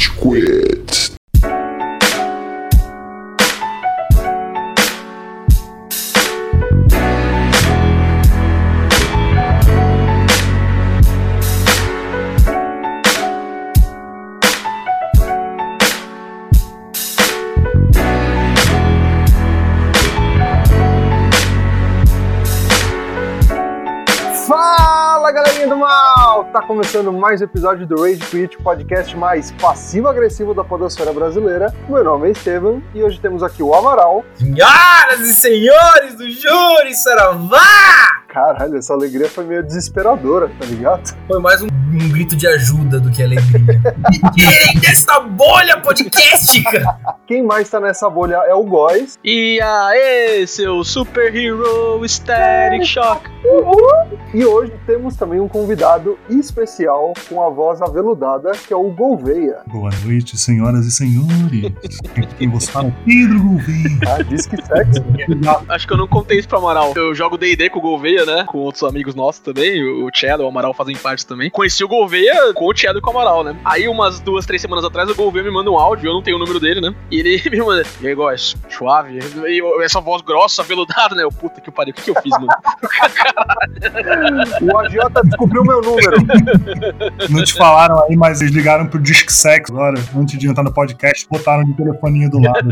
Rage Quit. Começando mais um episódio do Rage Quit, o podcast mais passivo-agressivo da podosfera brasileira. Meu nome é Estevam e hoje temos aqui o Amaral. Senhoras e senhores do júri, saravá! Caralho, essa alegria foi meio desesperadora, tá ligado? Foi mais um, um grito de ajuda do que alegria. Me tirem dessa bolha podcastica! Quem mais tá nessa bolha é o Góis. E aí, seu Super Hero Static Shock. E hoje temos também um convidado especial com a voz aveludada, que é o Gouveia. Boa noite, senhoras e senhores. Quem vos fala é Pedro Gouveia. Ah, diz que sexo. Acho que eu não contei isso pro Amaral. Eu jogo D&D com o Gouveia, né? Com outros amigos nossos também. O Cello e o Amaral fazem parte também. Conheci o Gouveia com o Cello e com o Amaral, né? Aí umas duas, três semanas atrás, o Gouveia me manda um áudio, eu não tenho o número dele, né? E ele me manda, e aí, Góis, suave. E essa voz grossa, aveludada, né? Eu, puta que pariu, o que, que eu fiz, mano? O agiota descobriu meu número. Não te falaram aí, mas eles ligaram pro Disque Sex agora, antes de entrar no podcast, botaram de telefoninho do lado.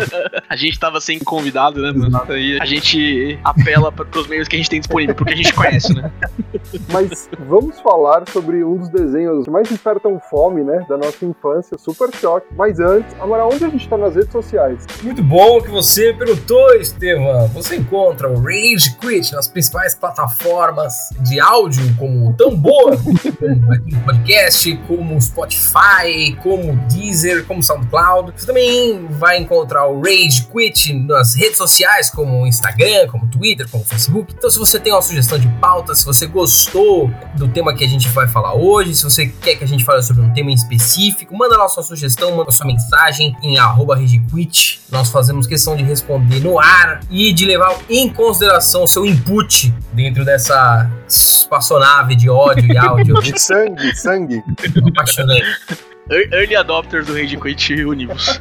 A gente tava sem convidado, né, mano? Aí a gente apela pros meios que a gente tem disponível, porque a gente conhece, né? Mas vamos falar sobre um dos desenhos que mais despertam fome, né? Da nossa infância, Super Choque. Mas antes, Amaral, onde a gente tá nas redes sociais? Muito bom que você perguntou, Estevam. Você encontra o Rage Quit nas principais plataformas de áudio, como o Tambor, como no podcast, como o Spotify, como o Deezer, como o SoundCloud. Você também vai encontrar o Rage Quit nas redes sociais, como o Instagram, como o Twitter, como o Facebook. Então, se você tem uma sugestão de pauta, se você gostou do tema que a gente vai falar hoje, se você quer que a gente fale sobre um tema em específico, manda lá sua sugestão, manda sua mensagem em arroba RageQuit. Nós fazemos questão de responder no ar e de levar em consideração o seu input dentro dessa espaçonave de ódio e áudio De sangue, sangue. apaixonante. Ear- Early adopters do Rage Quit Univos.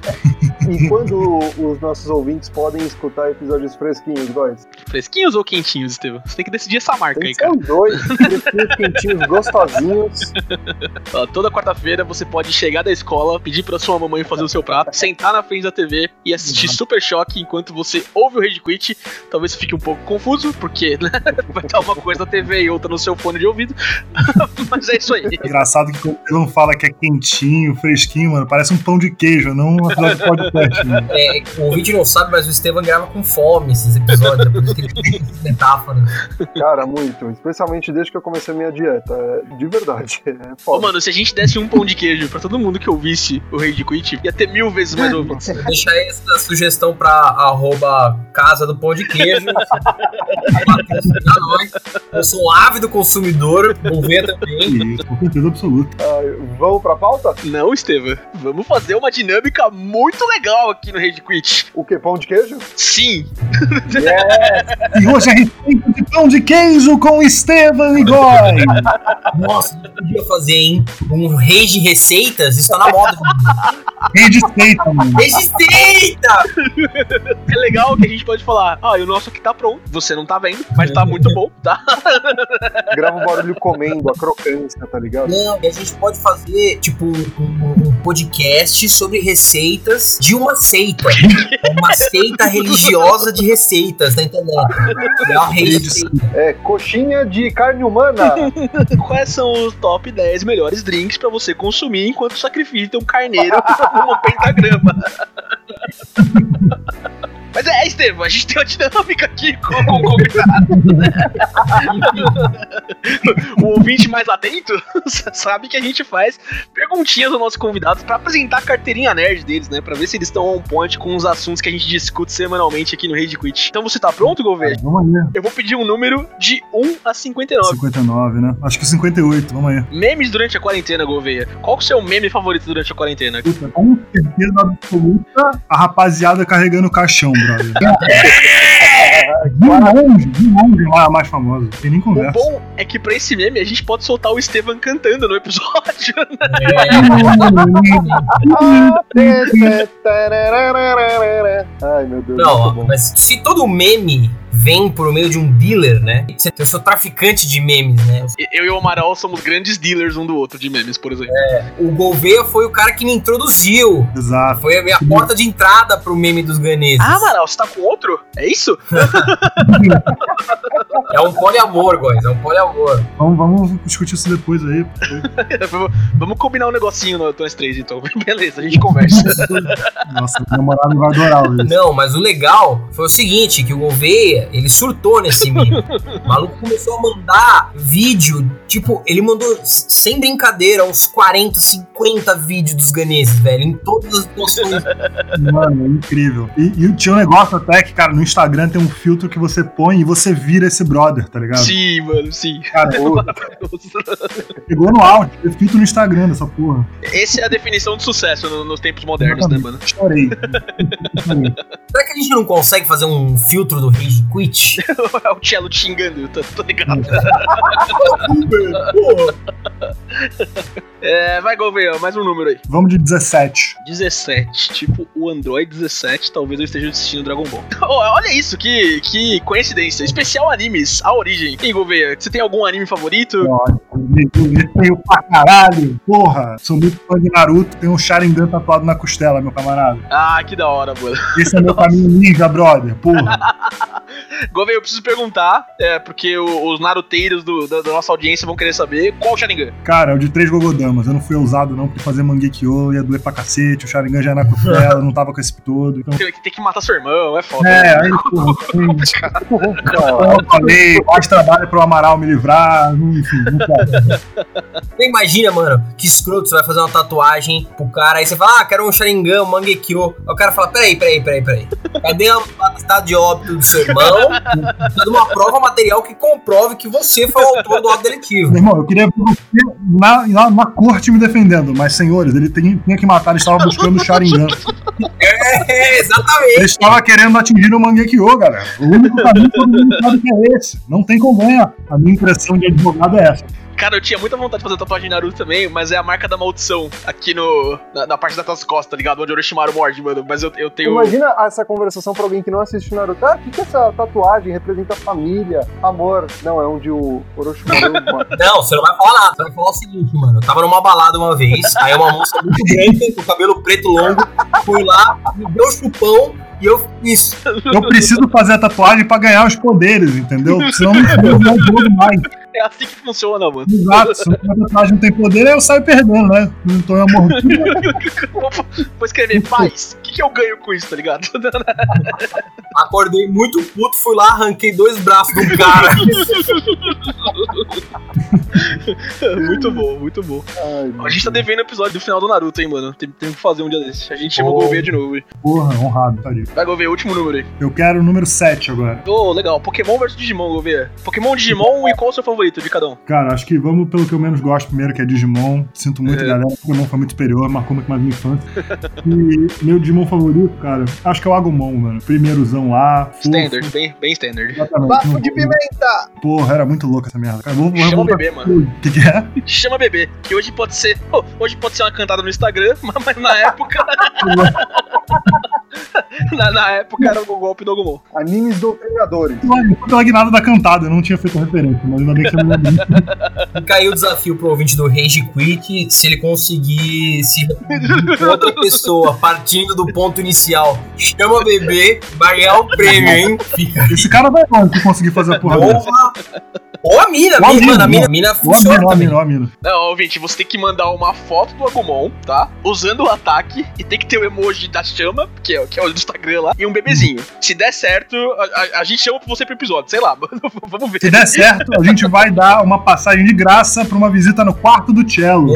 E quando os nossos ouvintes podem escutar episódios fresquinhos, Góis? Fresquinhos ou quentinhos, Estevam? Você tem que decidir essa marca Tem aí, cara. os dois, fresquinhos, quentinhos, gostosinhos. Ó, toda quarta-feira você pode chegar da escola, pedir pra sua mamãe fazer o seu prato, sentar na frente da TV e assistir Super Choque enquanto você ouve o Rage Quit. Talvez fique um pouco confuso, porque né, vai estar uma coisa na TV e outra no seu fone de ouvido. Mas é isso aí. Engraçado que quando ele não fala que é quentinho, fresquinho, mano, parece um pão de queijo, não um episódio de podcast. Mano. É, o ouvinte não sabe, mas o Estevam grava com fome esses episódios, é por isso que ele tem metáforas. Cara, muito. Especialmente desde que eu comecei a minha dieta. É, De verdade. É Ô, mano, se a gente desse um pão de queijo pra todo mundo que ouvisse o Rage Quit, ia ter mil vezes mais ouvintes. Deixa essa sugestão pra arroba Casa do Pão de Queijo. Eu sou um ávido consumidor, vou ver também. Isso, com certeza absoluta. Ah, vamos pra pauta? Não, Estevam. Vamos fazer uma dinâmica muito legal aqui no Rage Quit. O que? Pão de queijo? Sim, E hoje a receita de pão de queijo com Estevam e Gói. Nossa, a gente podia fazer, hein? Um rei de receitas, isso tá na moda. Receita, mano. Rei de receita! é legal que a gente pode falar. Ah, e o nosso aqui tá pronto. Você não tá vendo, mas tá muito bom, tá? Grava um barulho comendo, a crocância, tá ligado? Não, e a gente pode fazer, tipo, um, um- podcast sobre receitas de uma seita. Uma seita religiosa de receitas, tá entendendo? É uma. É, coxinha de carne humana. Quais são os top 10 melhores drinks pra você consumir enquanto sacrifica um carneiro numa pentagrama? Mas é, Estevam, a gente tem uma dinâmica aqui com com o convidado. né? o ouvinte mais atento sabe que a gente faz perguntinhas aos nossos convidados pra apresentar a carteirinha nerd deles, né? Pra ver se eles estão on point com os assuntos que a gente discute semanalmente aqui no Rede Quit. Então você tá pronto, Gouveia? Vamos aí. Eu vou pedir um número de 1 a 59. 59, né? Acho que 58, vamos aí. Memes durante a quarentena, Gouveia. Qual é o seu meme favorito durante a quarentena? Puta, com certeza absoluta, a rapaziada carregando o caixão, brother. De longe, de longe lá a mais famosa. Tem nem O conversa. bom é que pra esse meme a gente pode soltar o Estevam cantando no episódio. Ai, meu Deus. Não, mas se todo meme vem por meio de um dealer, né? O seu traficante de memes, né? Eu e o Amaral somos grandes dealers um do outro de memes, por exemplo. O Gouveia foi o cara que me introduziu. Exato. Foi a minha porta de entrada pro meme dos ganeses. Ah, Amaral, você tá com outro? É isso? É um poliamor, guys. É um poliamor. Vamos, vamos discutir isso depois aí. Vamos- combinar um negocinho no nós três, então. Beleza, a gente conversa. Nossa, meu namorado vai adorar isso. Não, mas o legal foi o seguinte, que o Gouveia, ele surtou nesse meme. o maluco começou a mandar vídeo, tipo, ele mandou, sem brincadeira, uns 40, 50 vídeos dos ganeses, velho, em todas as posições. Mano, é incrível. E, e tinha um negócio até que, cara, no Instagram tem um filtro que você põe e você vira esse brother, tá ligado? sim, mano, sim. Cara, pegou no áudio, tem filtro no Instagram dessa porra. Essa é a definição de sucesso no- nos tempos modernos, né, mano? Chorei. Será que a gente não consegue fazer um filtro do Rage Quit? É o cello te xingando, tá, tô ligado. É, vai, Gouveia, mais um número aí. Vamos de 17. 17, tipo o Android 17, talvez eu esteja assistindo Dragon Ball. Oh, olha isso, que, que coincidência. Especial animes, a origem. E Gouveia, você tem algum anime favorito? Nossa, tenho pra caralho. Porra, sou muito fã de Naruto, tem um Sharingan tatuado na costela, meu camarada. Ah, que da hora, mano. Esse é meu caminho ninja, brother. Porra. Gouveia, eu preciso perguntar, é, porque os naruteiros do- da, da nossa audiência vão querer saber qual o Sharingan. Cara, é o de três Gogodamas. Eu não fui ousado, não, porque fazer Mangekyo ia doer pra cacete. O Sharingan já é na costela, não tava com esse todo. Então. Tem, tem que matar seu irmão, é foda. É, aí, porra, eu falei, mais trabalho pro Amaral me livrar, enfim, não imagina, mano, que escroto, você vai fazer uma tatuagem pro cara, aí você fala, ah, quero um Sharingan, um Mangekyo. Aí o cara fala, peraí, peraí, peraí, peraí. Cadê a atestado de óbito do seu irmão? De uma prova material que comprove que você foi o autor do ato deletivo. Meu irmão, eu queria ver você na, na, na corte me defendendo, mas senhores, ele tem- tinha que matar, ele estava buscando o Sharingan. É, exatamente. Ele estava querendo atingir o Mangekyo, galera. O único caminho todo mundo sabe que é esse. Não tem como ganhar. A minha impressão de advogado é essa. Cara, eu tinha muita vontade de fazer tatuagem de Naruto também, mas é a marca da maldição aqui no. na, na parte das tuas costas, tá ligado? Onde o Orochimaru morde, mano. Mas eu, eu tenho. Imagina essa conversação pra alguém que não assiste Naruto. Ah, o que, que essa tatuagem representa família, amor? Não, é onde o Orochimaru. Não, você não vai falar nada. Você vai falar o seguinte, mano. Eu tava numa balada uma vez, aí uma moça muito branca, com cabelo preto longo, foi lá, me deu um chupão e eu fiz isso. Eu preciso fazer a tatuagem pra ganhar os poderes, entendeu? Senão não não jogo mais. É assim que funciona, mano. Exato. Se a tatuagem não tem poder, eu saio perdendo, né? Então é amor. Vou, vou escrever, paz, o que, que eu ganho com isso, tá ligado? Acordei muito puto, fui lá, arranquei dois braços um cara. muito bom, muito bom. Ai, A gente tá devendo o episódio do final do Naruto, hein, mano. Tem, tem que fazer um dia desse. A gente chama o Oh. Gouveia de novo. hein. Porra, honrado, tá ali. Vai, Gouveia, último número aí. Eu quero o número 7 agora. Ô, legal. Pokémon versus Digimon, Gouveia. Pokémon, Digimon e qual o seu favorito de cada um? Cara, acho que vamos pelo que eu menos gosto primeiro, que é Digimon. Sinto muito, É. galera. Pokémon foi muito superior, marcou muito mais minha infância. e meu Digimon favorito, cara, acho que é o Agumon, mano. Primeirozão lá. fofo. Standard, bem, bem standard. Bafo de pimenta! Porra, era muito louco essa merda. Cara, vou, vou, Chama vou- bebê, mano. O que, que é? Chama bebê. Que hoje pode ser. Hoje pode ser uma cantada no Instagram, mas mas na época. na, na época era o golpe do Agumon. Animes doutrinadores. Foi pela guinada da cantada, eu não tinha feito referência, mas ainda bem que você lembrou. Fica aí o desafio pro ouvinte do Rage Quit, se ele conseguir se com outra pessoa partindo do ponto inicial. Chama bebê, vai ganhar o prêmio, hein? Fica. Esse cara vai longe se conseguir fazer a porra dessa. Ou a mina, Ou a mina, mina, mano, a mina, ou- a mina funciona ó a também. mina, ó a mina. Não, ouvinte, você tem que mandar uma foto do Agumon, tá? Usando o ataque e tem que ter o emoji da chama, que é, que é o do Instagram lá, e um bebezinho. Se der certo, a, a- a gente chama você pro episódio, sei lá, mano, vamos ver. Se der certo, a gente vai dar uma passagem de graça pra uma visita no quarto do Cello.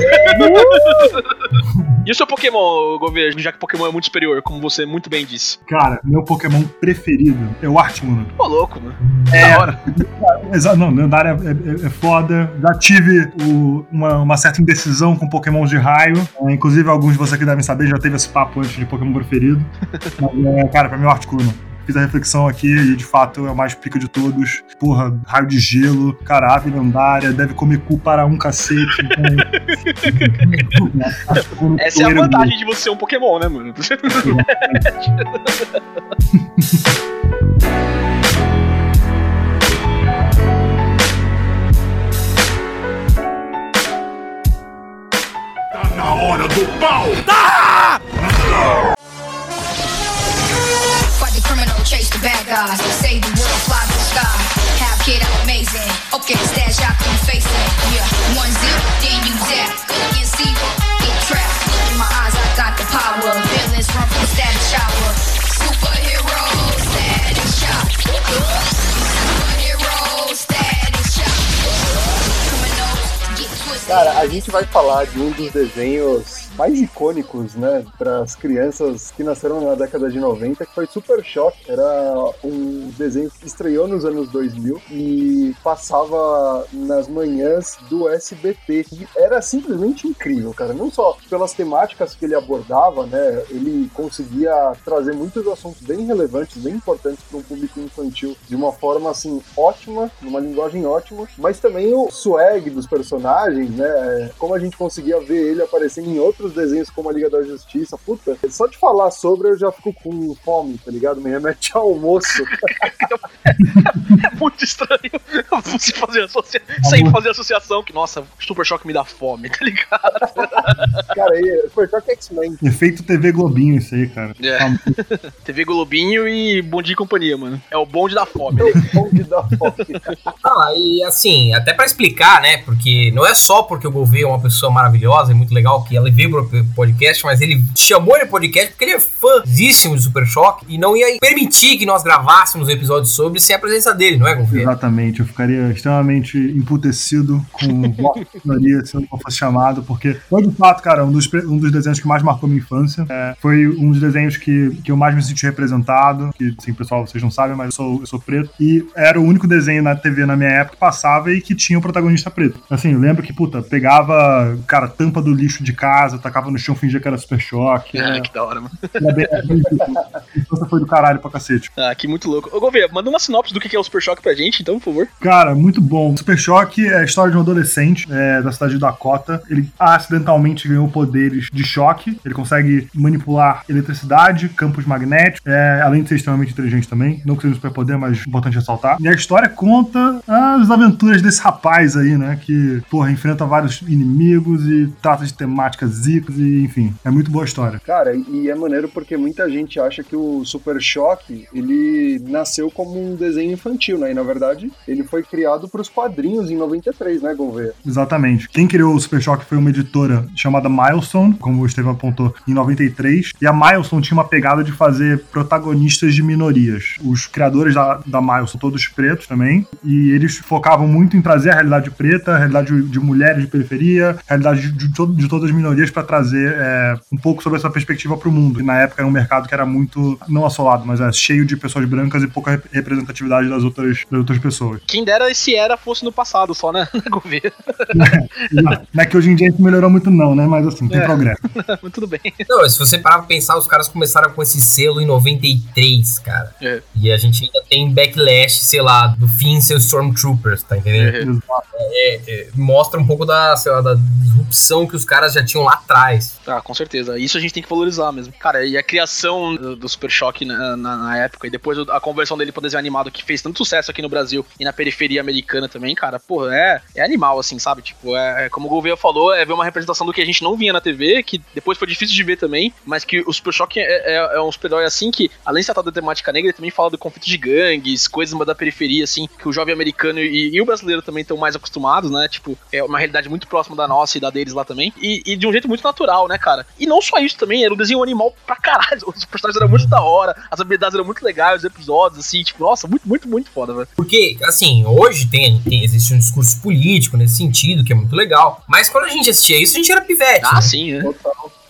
E o seu Pokémon, Governo, já que Pokémon é muito superior, como você muito bem disse? Cara, meu Pokémon preferido é o Articuno. Pô, louco, mano. É. Da hora. Exa- Não, lendário é, é- é foda. Já tive o- uma, uma certa indecisão com Pokémon de raio. É, inclusive, alguns de vocês que devem saber já teve esse papo antes de Pokémon preferido. Mas, é, cara, pra mim é o Articuno. fiz a reflexão aqui e de fato é o mais pica de todos. Porra, raio de gelo, cara, ave lendária, deve comer cu para um cacete. Então... Essa é a vantagem de você ser um Pokémon, né, mano? na hora do pau! Tá! Fight the criminal, chase the bad guys. Save the world, fly to the sky. Have kid, I'm amazing. Okay, stash out, come face it. Yeah, one zip, then you zap. Good against evil, get Cara, a gente vai falar de um dos desenhos mais icônicos, né, para as crianças que nasceram na década de 90, que foi Super Shock. Era um desenho que estreou nos anos 2000 e passava nas manhãs do SBT. E era simplesmente incrível, cara. Não só pelas temáticas que ele abordava, né, ele conseguia trazer muitos assuntos bem relevantes, bem importantes para um público infantil de uma forma assim ótima, numa linguagem ótima, mas também o swag dos personagens, né, como a gente conseguia ver ele aparecendo em outros desenhos como a Liga da Justiça, puta, só de falar sobre eu já fico com fome, tá ligado? Me remete ao almoço. é muito estranho você fazer associa... sem fazer associação que, nossa, Super Choque me dá fome, tá ligado? Cara, aí, Super Choque X-Men. Efeito TV Globinho isso aí, cara. É. TV Globinho e Bom Dia e Companhia, mano. É o bonde da fome. É o bonde da fome. Ah, e assim, até pra explicar, né? Porque não é só porque o Gouveia é uma pessoa maravilhosa e muito legal que ela veio pro podcast, mas ele chamou ele podcast porque ele é fãzíssimo de Super Choque e não ia permitir que nós gravássemos um episódio sobre sem a presença dele, não é, Gouveia? Exatamente, eu ficaria extremamente emputecido com senhoria se eu não fosse chamado, porque foi de fato, cara, um dos, um dos desenhos que mais marcou minha infância. É, foi um dos desenhos que, que eu mais me senti representado, que, sim, pessoal, vocês não sabem, mas eu sou, eu sou preto. E era o único desenho na TV na minha época que passava e que tinha o protagonista preto. Assim, eu lembro que, puta, pegava, cara, tampa do lixo de casa, tacava no chão, fingia que era super choque. Ah, É, que da hora, mano. infância foi do caralho pra cacete. Ah, que muito louco. Ô, Gouveia, manda uma sinopse do que é o Super Choque pra gente, então, por favor. Cara, muito bom. Super Choque é a história de um adolescente é, da cidade de Dakota. Ele acidentalmente ganhou poderes de choque. Ele consegue manipular eletricidade, campos magnéticos, é, além de ser extremamente inteligente também. Não que seja um superpoder, mas importante ressaltar. E a história conta as aventuras desse rapaz aí, né? Que, porra, enfrenta vários inimigos e trata de temáticas zicas e, enfim. É muito boa a história. Cara, e é maneiro porque muita gente acha que o Super Choque, ele nasceu como um desenho infantil, né? E na verdade, ele foi criado pros quadrinhos em 93, né, Gouveia? Exatamente. Quem criou o Super Choque foi uma editora chamada Milestone, como o Estevam apontou, em 93. E a Milestone tinha uma pegada de fazer protagonistas de minorias. Os criadores da, da Milestone, todos pretos também, e eles focavam muito em trazer a realidade preta, a realidade de, de mulheres de periferia, a realidade de, de, de todas as minorias para trazer é, um pouco sobre essa perspectiva para o mundo. E na época era um mercado que era muito, não assolado, mas é cheio de pessoas brancas e pouca rep- representatividade das outras, das outras pessoas. Quem dera esse era fosse no passado só, né, Gouveia? Não não é que hoje em dia a gente melhorou muito, não, né? Mas assim, tem É. progresso. Mas tudo bem. Não, se você parar pra pensar, os caras começaram com esse selo em 93, cara. É. E a gente ainda tem backlash, sei lá, do fim ser Stormtroopers, tá entendendo? É. É, é, mostra um pouco da, sei lá, da disrupção que os caras já tinham lá atrás. Ah, com certeza. Isso a gente tem que valorizar mesmo. Cara, e a criação do, Super Choque na, na- na época, e depois a conversão dele pro desenho animado, que fez tanto sucesso aqui no Brasil e na periferia americana também, cara, porra, é, é animal, assim, sabe? Tipo, é, é como o Gouveia falou, é ver uma representação do que a gente não via na TV, que depois foi difícil de ver também, mas que o Super Choque é, é, é um super-herói assim que, além de tratar da temática negra, ele também fala do conflito de gangues, coisas da periferia, assim, que o jovem americano e, e o brasileiro também estão mais acostumados, né? Tipo, é uma realidade muito próxima da nossa e da deles lá também. E, e de um jeito muito natural, né, cara? E não só isso também, era um desenho animal pra caralho. Os personagens eram muito da hora, as habilidades eram muito legais, os episódios, assim, tipo, nossa, muito, muito, muito foda, velho. Porque, assim, hoje tem, tem- existe um discurso político nesse sentido, que é muito legal. Mas quando a gente assistia isso, a gente era pivete. Ah, né? sim, né?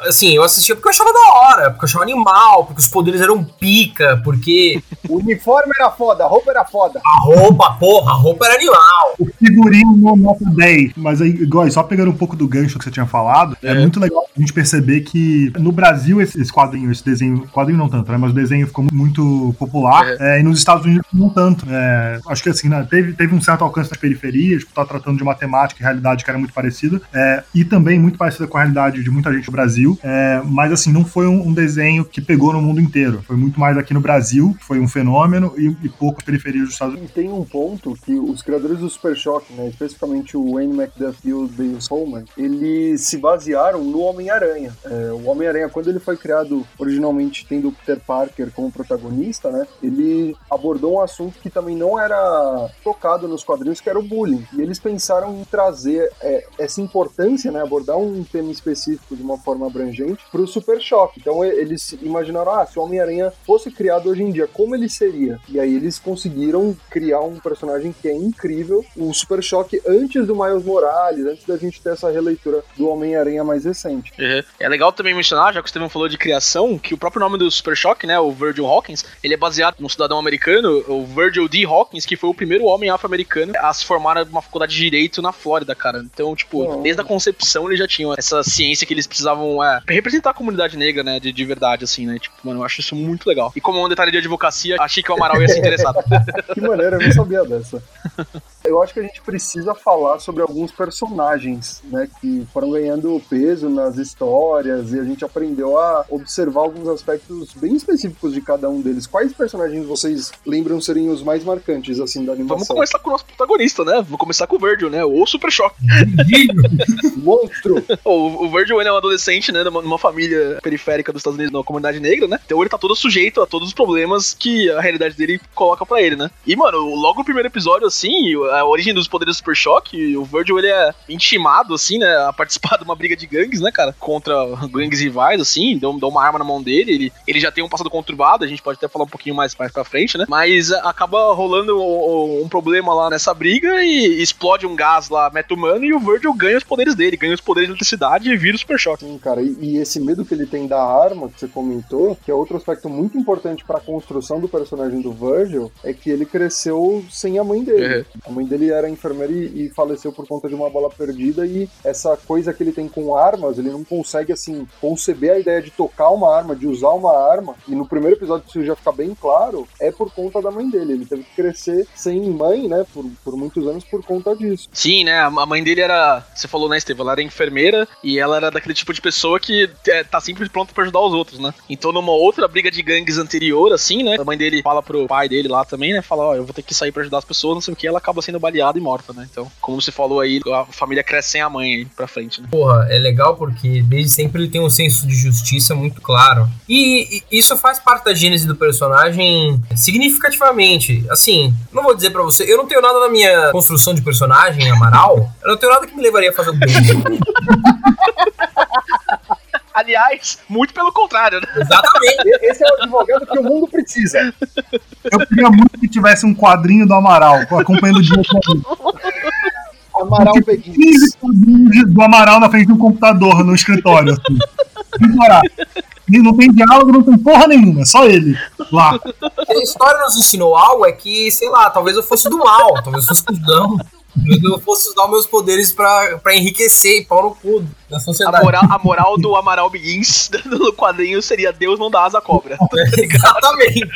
Assim, eu assistia porque eu achava da hora, porque eu achava animal, porque os poderes eram pica, porque O uniforme era foda, a roupa era foda. A roupa, porra, a roupa era animal. O figurino no nota 10. Mas aí, igual, só pegando um pouco do gancho que você tinha falado, é, É. muito legal a gente perceber que no Brasil esse, esse quadrinho, esse desenho, quadrinho não tanto, né? Mas o desenho ficou muito popular é, e nos Estados Unidos não tanto. É, acho que assim, né, teve, teve um certo alcance nas periferias, tipo, tá tratando de matemática e realidade que era muito parecida, é, e também muito parecida com a realidade de muita gente no Brasil, é, mas assim, não foi um, um desenho que pegou no mundo inteiro. Foi muito mais aqui no Brasil, foi um fenômeno, e, e poucas periferias dos Estados Unidos. E tem um ponto que os criadores do Super Choque, né, especificamente o Wayne McDuff e o Dale Coleman, eles se basearam no Homem-Aranha. É, o Homem-Aranha, quando ele foi criado originalmente tendo o Peter Parker como protagonista, né, ele abordou um assunto que também não era tocado nos quadrinhos, que era o bullying. E eles pensaram em trazer é, essa importância, né, abordar um tema específico de uma forma abrangente para o Super Choque. Então eles imaginaram, ah, se o Homem-Aranha fosse criado hoje em dia, como ele seria? E aí eles conseguiram criar um personagem que é incrível, o Super Choque antes do Miles Morales, antes da gente ter essa releitura do Homem-Aranha mais recente. Uhum. É legal também mencionar, já que o Steven falou de criação, que o próprio nome do Super Shock, né, o Virgil Hawkins, ele é baseado num cidadão americano, o Virgil D. Hawkins, que foi o primeiro homem afro-americano a se formar numa faculdade de direito na Flórida, cara. Então, tipo, desde a concepção eles já tinham essa ciência que eles precisavam é, representar a comunidade negra, né, de, de verdade, assim, né. Tipo, mano, eu acho isso muito legal. E como é um detalhe de advocacia, achei que o Amaral ia se interessar. Que maneira, eu não sabia dessa. Eu acho que a gente precisa falar sobre alguns personagens, né, que foram ganhando peso nas histórias e a gente aprendeu a observar alguns aspectos bem específicos de cada um deles. Quais personagens vocês lembram serem os mais marcantes, assim, da Vamos animação? começar com o nosso protagonista, né? Vamos começar com o Virgil, né? O Super Shock. Monstro! O, o Virgil ele é um adolescente, né, numa, numa família periférica dos Estados Unidos, numa comunidade negra, né? Então ele tá todo sujeito a todos os problemas que a realidade dele coloca pra ele, né? E, mano, logo no primeiro episódio, assim, a origem dos poderes do Super Choque, o Virgil ele é intimado, assim, né, a participar de uma briga de gangues, né, cara? Contra gangues rivais, assim, dão, dão uma arma na mão dele, ele, ele já tem um passado conturbado, a gente pode até falar um pouquinho mais, mais pra frente, né? Mas a- acaba rolando um, um problema lá nessa briga e explode um gás lá meta-humano e o Virgil ganha os poderes dele, ganha os poderes de eletricidade e vira o Super Choque. Sim, cara, e, e esse medo que ele tem da arma, que você comentou, que é outro aspecto muito importante pra construção do personagem do Virgil, é que ele cresceu sem a mãe dele. Uhum. A mãe dele era enfermeira e, e faleceu por conta de uma bala perdida, e essa coisa que ele tem com armas, ele não consegue, assim, conceber a ideia de tocar uma arma, de usar uma arma, e no primeiro episódio isso já fica bem claro, é por conta da mãe dele. Ele teve que crescer sem mãe, né, por, por muitos anos por conta disso. Sim, né? A mãe dele era. Você falou, né, Estevam? Ela era enfermeira e ela era daquele tipo de pessoa que é, tá sempre pronta pra ajudar os outros, né? Então, numa outra briga de gangues anterior, assim, né? A mãe dele fala pro pai dele lá também, né? Fala, ó, eu vou ter que sair pra ajudar as pessoas, não sei o que. Ela acaba sendo baleada e morta, né? Então, como você falou aí, a família cresce sem a mãe aí pra frente, né? Porra, é legal porque desde sempre ele tem um senso de justiça muito claro. E, e isso faz parte da gênese do personagem significativamente. Assim, não vou dizer pra você, eu não tenho nada na minha construção de personagem, Amaral. Eu não tenho nada que me levaria a fazer o bem. Aliás, muito pelo contrário, né? Exatamente. Esse é o advogado que o mundo precisa. Eu queria muito que tivesse um quadrinho do Amaral, acompanhando o dia Amaral Beguins. 15 quadrinhos do Amaral na frente de um computador no escritório, assim. E não tem diálogo, não tem porra nenhuma, é só ele lá. A história nos ensinou algo é que, sei lá, talvez eu fosse do mal, talvez eu fosse cuzão. Eu fosse usar meus poderes pra, pra enriquecer e pau no cu da A sociedade. moral, a moral do Amaral Begins no quadrinho seria Deus não dá asa à cobra. Exatamente.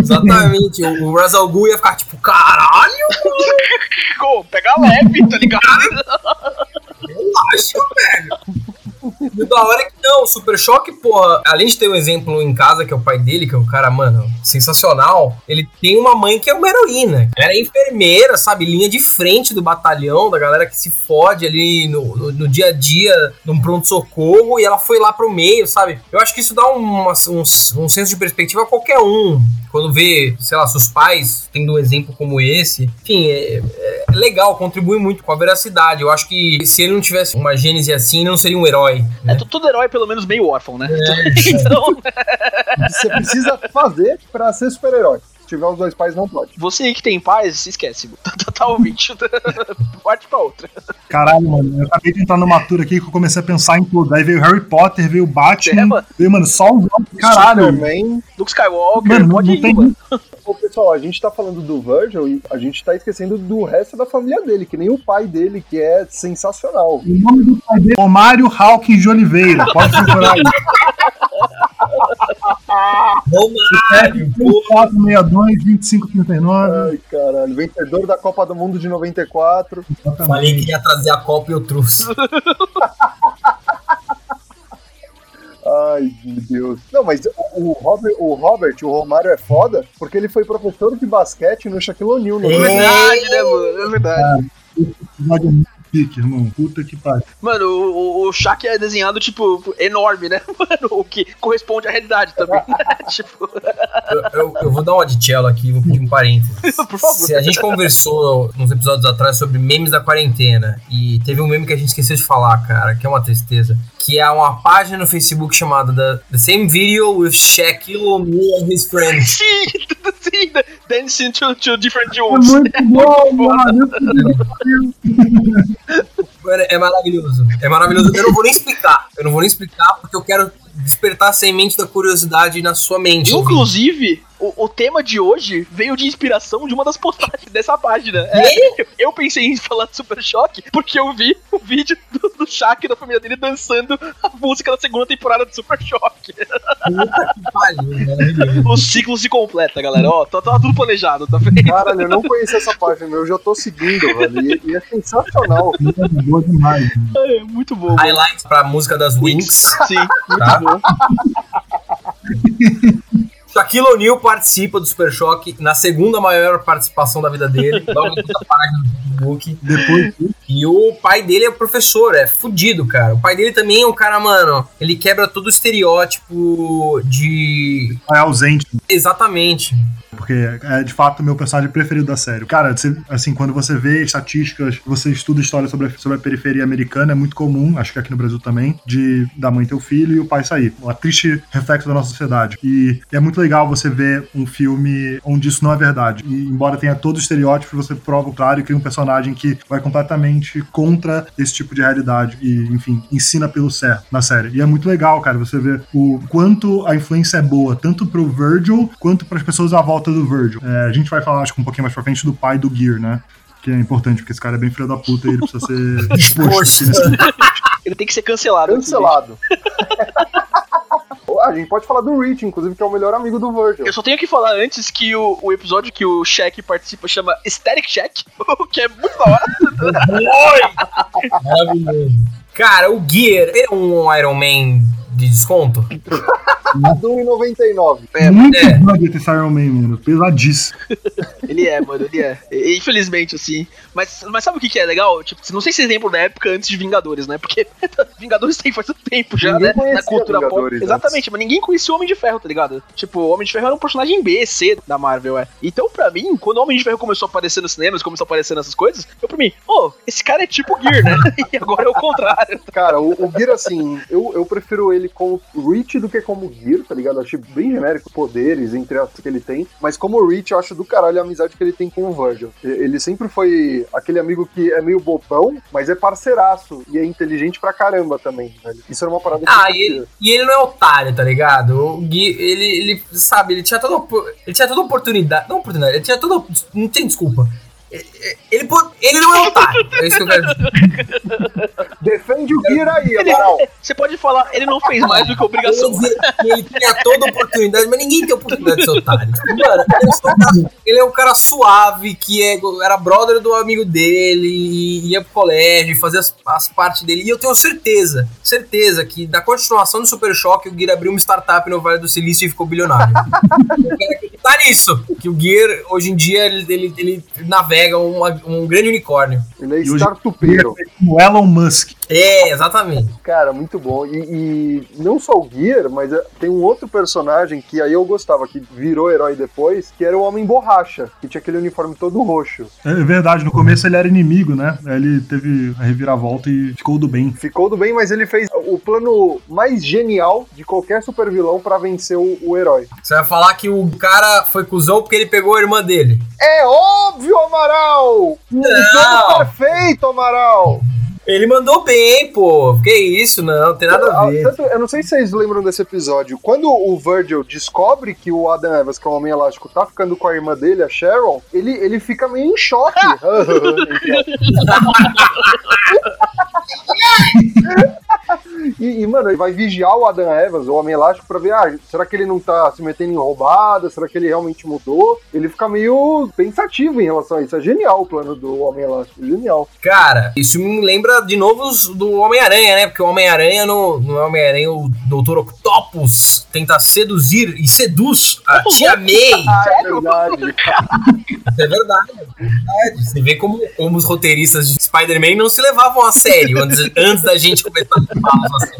Exatamente. O, o Ra's al Ghul ia ficar tipo, caralho, Pô, pega leve, tá ligado? relaxa, velho. E da hora é que não, o Super Choque, porra, além de ter um exemplo em casa, que é o pai dele, que é um cara, mano, sensacional, ele tem uma mãe que é uma heroína. Ela é enfermeira, sabe? Linha de frente do batalhão, da galera que se fode ali no, no, no dia a dia, num pronto-socorro, e ela foi lá pro meio, sabe? Eu acho que isso dá uma- um, um senso de perspectiva a qualquer um. Quando vê, sei lá, seus pais tendo um exemplo como esse. Enfim, é, é legal, contribui muito com a veracidade. Eu acho que se ele não tivesse uma gênese assim, ele não seria um herói. É, Né? to- todo herói é pelo menos meio órfão, né? então, Você precisa fazer pra ser super-herói. tiver os dois pais, não pode. Você aí que tem paz, se esquece. Tá, tá, tá ouvinte. Parte pra outra. Caralho, mano, eu acabei de entrar numa tour aqui que eu comecei a pensar em tudo. Aí veio Harry Potter, veio Batman, É, mano. veio, mano, só os Caralho, Superman. Luke Skywalker, Mano, pode não ir, tem- mano. Ô, pessoal, a gente tá falando do Virgil e a gente tá esquecendo do resto da família dele, que nem o pai dele, que é sensacional. O nome do pai dele é Romário Hawkins de Oliveira. Pode procurar aí. Romário, pô. 462 2539. Ai, caralho. Vencedor da Copa do Mundo de 94. Falei que ia trazer a Copa e eu trouxe. Ai, meu Deus. Não, mas o, Robert, o Robert, o Romário é foda porque ele foi professor de basquete no Shaquille O'Neal. É verdade, né, mano? É verdade. Episódio é muito pique, irmão. Puta que pariu. Mano, o, o, Shaq é desenhado, tipo, enorme, né? Mano, o que corresponde à realidade também. né? tipo, Eu, eu- eu vou dar um adicello aqui, vou pedir um parênteses. por favor. Se a gente conversou uns episódios atrás sobre memes da quarentena e teve um meme que a gente esqueceu de falar, cara, que é uma tristeza, que é uma página no Facebook chamada The, The Same Video with Shaquille O'Neal and His Friends. Sim, sim, dancing to, to different É tunes. muito bom, mano. É maravilhoso. É maravilhoso. Eu não vou nem explicar. Eu não vou nem explicar porque eu quero despertar a semente da curiosidade na sua mente. Inclusive, o, o tema de hoje veio de inspiração de uma das postagens dessa página. É, eu, eu pensei em falar de Super Choque porque eu vi o vídeo do, do Shaq e da família dele dançando a música da segunda temporada de Super Choque. Puta que pariu. O ciclo se completa, galera. Ó, tá, tá tudo planejado, tá vendo? Caralho, eu não conhecia essa página, eu já tô seguindo, velho. E, e é sensacional. Boa demais. mano. É muito bom. mano. Highlights pra música das Wings. Sim, muito Tá. bom. Shaquille O'Neal participa do Super Choque na segunda maior participação da vida dele, logo na página do Facebook. Depois E o pai dele é professor, é fudido, cara. O pai dele também é um cara, mano, ele quebra todo o estereótipo de. é ausente. Exatamente. Porque é de fato o meu personagem preferido da série. Cara, assim, quando você vê estatísticas, você estuda história sobre a, sobre a periferia americana, é muito comum, acho que aqui no Brasil também, de da mãe ter o filho e o pai sair. Uma triste reflexo da nossa sociedade. E é muito legal você ver um filme onde isso não é verdade. E embora tenha todo o estereótipo, você prova o contrário e cria um personagem que vai completamente contra esse tipo de realidade. E, enfim, ensina pelo certo na série. E é muito legal, cara, você ver o quanto a influência é boa, tanto pro Virgil quanto para as pessoas à volta do Virgil. É, a gente vai falar, acho que um pouquinho mais pra frente, do pai do Gear, né? Que é importante, porque esse cara é bem filho da puta e ele precisa ser exposto. aqui nesse- Ele tem que ser cancelado. Cancelado. A gente pode falar do Rich, inclusive, que é o melhor amigo do Virgil. Eu só tenho que falar antes que o, o episódio que o Shaq participa chama Static Shack, o que é muito da hora. Maravilhoso. Cara, o Gear é um Iron Man de desconto? A do 1,99. É, Muito é. bom esse Iron Man, mano. Pesadíssimo. Ele é, mano, ele é. Infelizmente, assim. Mas, mas sabe o que, que é legal? Tipo, não sei se vocês lembram da época antes de Vingadores, né? Porque Vingadores tem faz tanto tempo já, Ninguém né? Na cultura pop. Exatamente, mas ninguém conhecia o Homem de Ferro, tá ligado? Tipo, o Homem de Ferro era um personagem B, C da Marvel, é. Então, pra mim, quando o Homem de Ferro começou a aparecer nos cinemas, começou a aparecer nessas coisas, eu pra mim, ô, esse cara é tipo Gear, né? E agora é o contrário. Cara, o, o Gear, assim, eu, eu prefiro ele como Rich do que como Gear, tá ligado? Eu achei bem genérico poderes, entre as que ele tem. Mas como Rich, eu acho do caralho a amizade que ele tem com o Virgil. Ele sempre foi aquele amigo que é meio bobão, mas é parceiraço. E é inteligente pra caramba também, velho. Isso era uma parada que Ah, eu e ele, e ele não é otário, tá ligado? O Gui, ele, ele, sabe, ele tinha toda ele tinha toda oportunidade, não oportunidade, ele tinha toda, não tem desculpa. Ele, ele, ele não é otário, é isso que eu quero dizer. Defende o Gear aí, Ele- Amaral. Você pode falar, ele não fez mais do que obrigação. que ele tinha toda oportunidade, mas ninguém tem oportunidade de ser otário. Mano, ele é, um ele é um cara suave, que é, era brother do amigo dele, e ia pro colégio, fazia as, as partes dele. E eu tenho certeza, certeza que da continuação do Super Choque, o Gear abriu uma startup no Vale do Silício e ficou bilionário. eu quero acreditar nisso, que o Gear, hoje em dia, ele, ele, ele navega uma- um grande unicórnio. Ele é startupeiro. O Elon Musk. É, exatamente. Cara, muito bom. E, e não só o Gear, mas é, tem um outro personagem que aí eu gostava, que virou herói depois, que era o Homem Borracha, que tinha aquele uniforme todo roxo. É verdade, no começo ele era inimigo, né? Aí Ele teve a reviravolta e ficou do bem. Ficou do bem, mas ele fez o plano mais genial de qualquer super vilão pra vencer o, o herói. Você vai falar que o cara foi cuzão porque ele pegou a irmã dele. É óbvio, Amaral! Um jogo perfeito, Amaral! Ele mandou bem, pô. Que isso, não, tem nada a ver. Tanto- eu não sei se vocês lembram desse episódio. Quando o Virgil descobre que o Adam Evans, que é um homem elástico, tá ficando com a irmã dele, a Sharon, ele, ele fica meio em choque. E, e, mano, ele vai vigiar o Adam Evans, o Homem Elástico, pra ver, ah, será que ele não tá se metendo em roubada? Será que ele realmente mudou? Ele fica meio pensativo em relação a isso. É genial o plano do Homem Elástico, genial. Cara, isso me lembra de novo do Homem-Aranha, né? Porque o Homem-Aranha, no, no Homem-Aranha, o Dr. Octopus tenta seduzir e seduz a tia May. Ah, é verdade. É verdade, é verdade. Você vê como, como os roteiristas de Spider-Man não se levavam a sério antes, antes da gente começar a assim.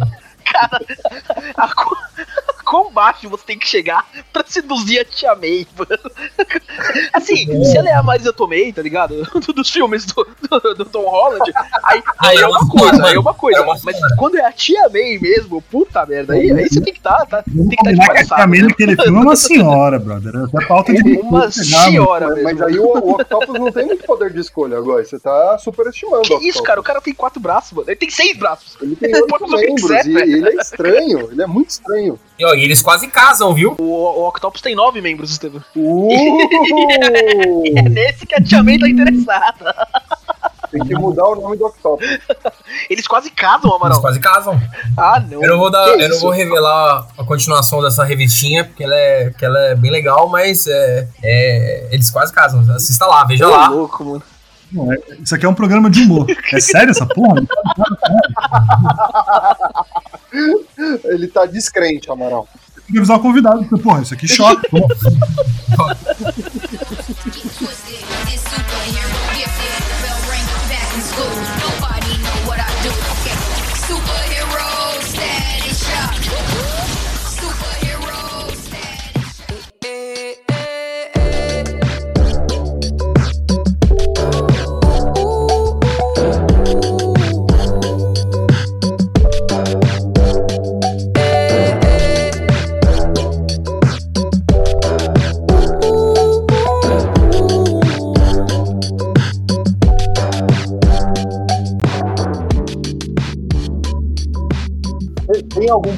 A co- Quão baixo você tem que chegar pra seduzir a Tia May, mano? Assim, se ela é a Marisa Tomei, tá ligado? Dos filmes do, do, do Tom Holland, aí, aí é é uma uma coisa, aí é uma coisa. é uma Mas quando é a Tia May mesmo, puta merda, aí, aí você tem que estar, tá, tem que estar de Combinar que a palhaçada. Tia May naquele filme é uma senhora, brother. Até falta de Uma recurso pegar, mano. senhora Mas, mesmo. mas aí o, o Octopus não tem muito poder de escolha agora. Você tá superestimando Que isso, cara? O cara tem quatro braços, mano. Ele tem seis braços. Ele tem oito membros quiser, e, velho. ele é estranho. Ele é muito estranho. E, ó, eles quase casam, viu? O, o Octopus tem nove membros, Estevam. Uh! É nesse que a Tia May tá interessada. Tem que mudar o nome do Octopus. Eles quase casam, Eles Amaral. quase casam. Ah, não. Eu não vou dar, Que eu não vou revelar a continuação dessa revistinha, porque ela é, que ela é bem legal, mas é, é, eles quase casam. Assista lá, veja lá. louco, mano. Não, é- Isso aqui é um programa de humor. É sério essa porra? Ele tá descrente, Amaral. Tem que avisar o convidado, porque, porra, isso aqui choca.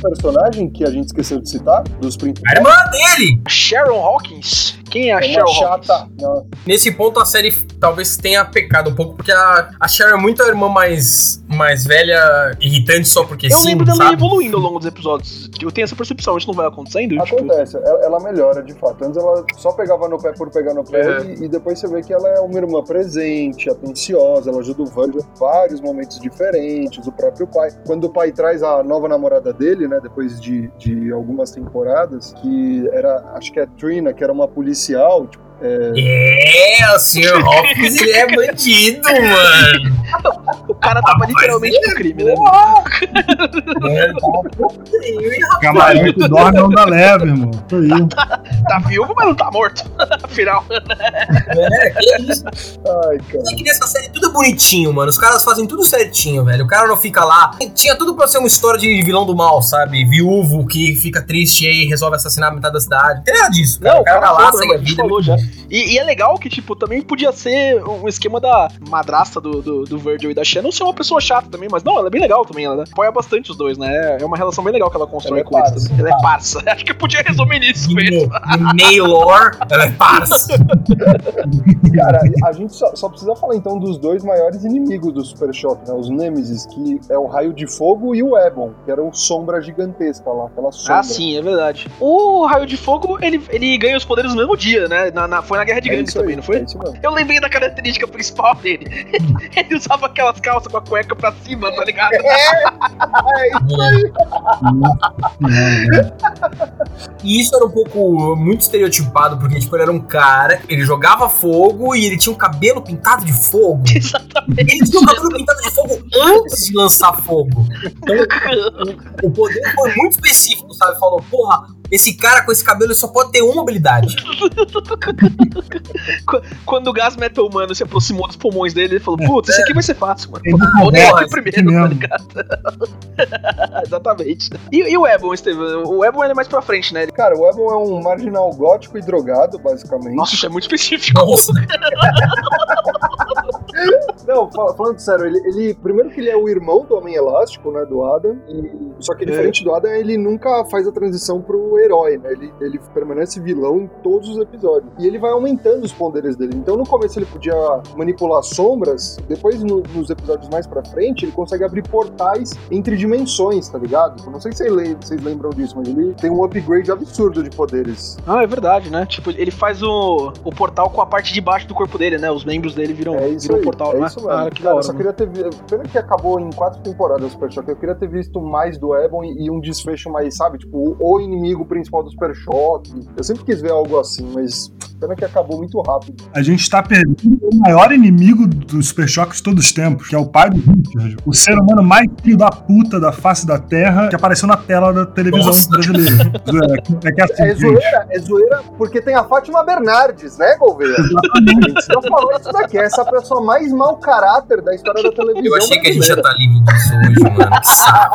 personagem que a gente esqueceu de citar? Dos A principais? irmã dele! Sharon Hawkins? Quem é a É Sharon Hawkins? chata. Nossa. Nesse ponto a série talvez tenha pecado um pouco, porque a, a Sharon é muito a irmã mais, mais velha, irritante só porque Eu sim, lembro dela sabe? evoluindo ao longo dos episódios. Eu tenho essa percepção, isso não vai acontecendo? Tipo, Acontece, ela, ela melhora de fato. Antes ela só pegava no pé por pegar no pé É. e, e depois você vê que ela é uma irmã presente, atenciosa, ela ajuda o Virgil em vários momentos diferentes, o próprio pai. Quando o pai traz a nova namorada dele, né, depois de, de algumas temporadas, que era, acho que é Trina, que era uma policial, tipo, É, o Sr. Hopkins ele é bandido, mano. o cara tava literalmente no crime, né? Camarim que dorme não dá leve, irmão. Isso aí. Tá vivo, mas não tá morto. Afinal. É, que isso? ai, cara. É que nessa série tudo é bonitinho, mano. Os caras fazem tudo certinho, velho. O cara não fica lá. Tinha tudo pra ser uma história de vilão do mal, sabe? Viúvo que fica triste e aí resolve assassinar metade da cidade. Não tem nada disso, cara. Não, o cara cara, vai lá, segue a a vida. falou já. E, e é legal que, tipo, também podia ser um esquema da madrasta do, do, do Virgil e da Shannon ser uma pessoa chata também, mas não, ela é bem legal também, ela né? apoia bastante os dois, né? É uma relação bem legal que ela constrói Ela é com eles parça. também. Ela é parça. Acho que podia resumir nisso mesmo. No, ela é parça. Cara, a gente só, só precisa falar então dos dois maiores inimigos do Super Choque, né? Os Nemesis, que é o Raio de Fogo e o Ebon, que era o Sombra Gigantesca lá, aquela sombra. Ah, sim, é verdade. O Raio de Fogo, ele, ele ganha os poderes no mesmo dia, né? Na, na- foi na Guerra de É Gangues isso aí, também, não foi? É isso. Eu lembrei da característica principal dele. Ele usava aquelas calças com a cueca pra cima, tá ligado? É, Não, né? E isso era um pouco muito estereotipado, porque tipo, ele era um cara, ele jogava fogo e ele tinha um cabelo pintado de fogo. Exatamente. Ele tinha um cabelo pintado de fogo antes de lançar fogo. Então, o poder foi muito específico, sabe? Falou, porra, esse cara com esse cabelo só pode ter uma habilidade. Qu- Quando o gás metal humano se aproximou dos pulmões dele, ele falou: Putz, isso aqui vai ser fácil, mano. Ele Vou primeiro, tá ligado? Exatamente. E, e o Ebon, Estevam? O Ebon ele é mais pra frente, né? Cara, o Ebon é um marginal gótico e drogado, basicamente. Nossa, isso é muito específico. Nossa, Não, fal- falando sério, ele, ele- Primeiro que ele é o irmão do Homem Elástico, né? Do Adam. e- só que diferente do Adam, ele nunca faz a transição pro herói, né? Ele, ele permanece vilão em todos os episódios. E ele vai aumentando os poderes dele. Então no começo ele podia manipular sombras, depois no- nos episódios mais pra frente, ele consegue abrir portais entre dimensões, tá ligado? Eu não sei se vocês lem- vocês lembram disso, mas ele tem um upgrade absurdo de poderes. Ah, é verdade, né? Tipo, ele faz o, o portal com a parte de baixo do corpo dele, né? Os membros dele viram, É viram o portal, é né? isso mesmo. Ah, que Cara, eu hora. só mano. queria ter visto. Pena que acabou em quatro temporadas do Super Shock. Eu queria ter visto mais do Ebon e, um desfecho mais, sabe? Tipo, o, o inimigo principal do Super Shock. Eu sempre quis ver algo assim, mas pena que acabou muito rápido. A gente tá perdendo o maior inimigo do Super Choque de todos os tempos, que é o pai do Richard. O ser humano mais filho da puta da face da Terra que apareceu na tela da televisão Nossa. brasileira. Zoeira, É que assim, É zoeira, é zoeira porque tem a Fátima Bernardes, né, Gouveia? Gente já falou isso daqui. É essa pessoa mais mau caráter da história da televisão. eu achei que a gente já tá livre disso hoje, mano. Que saco.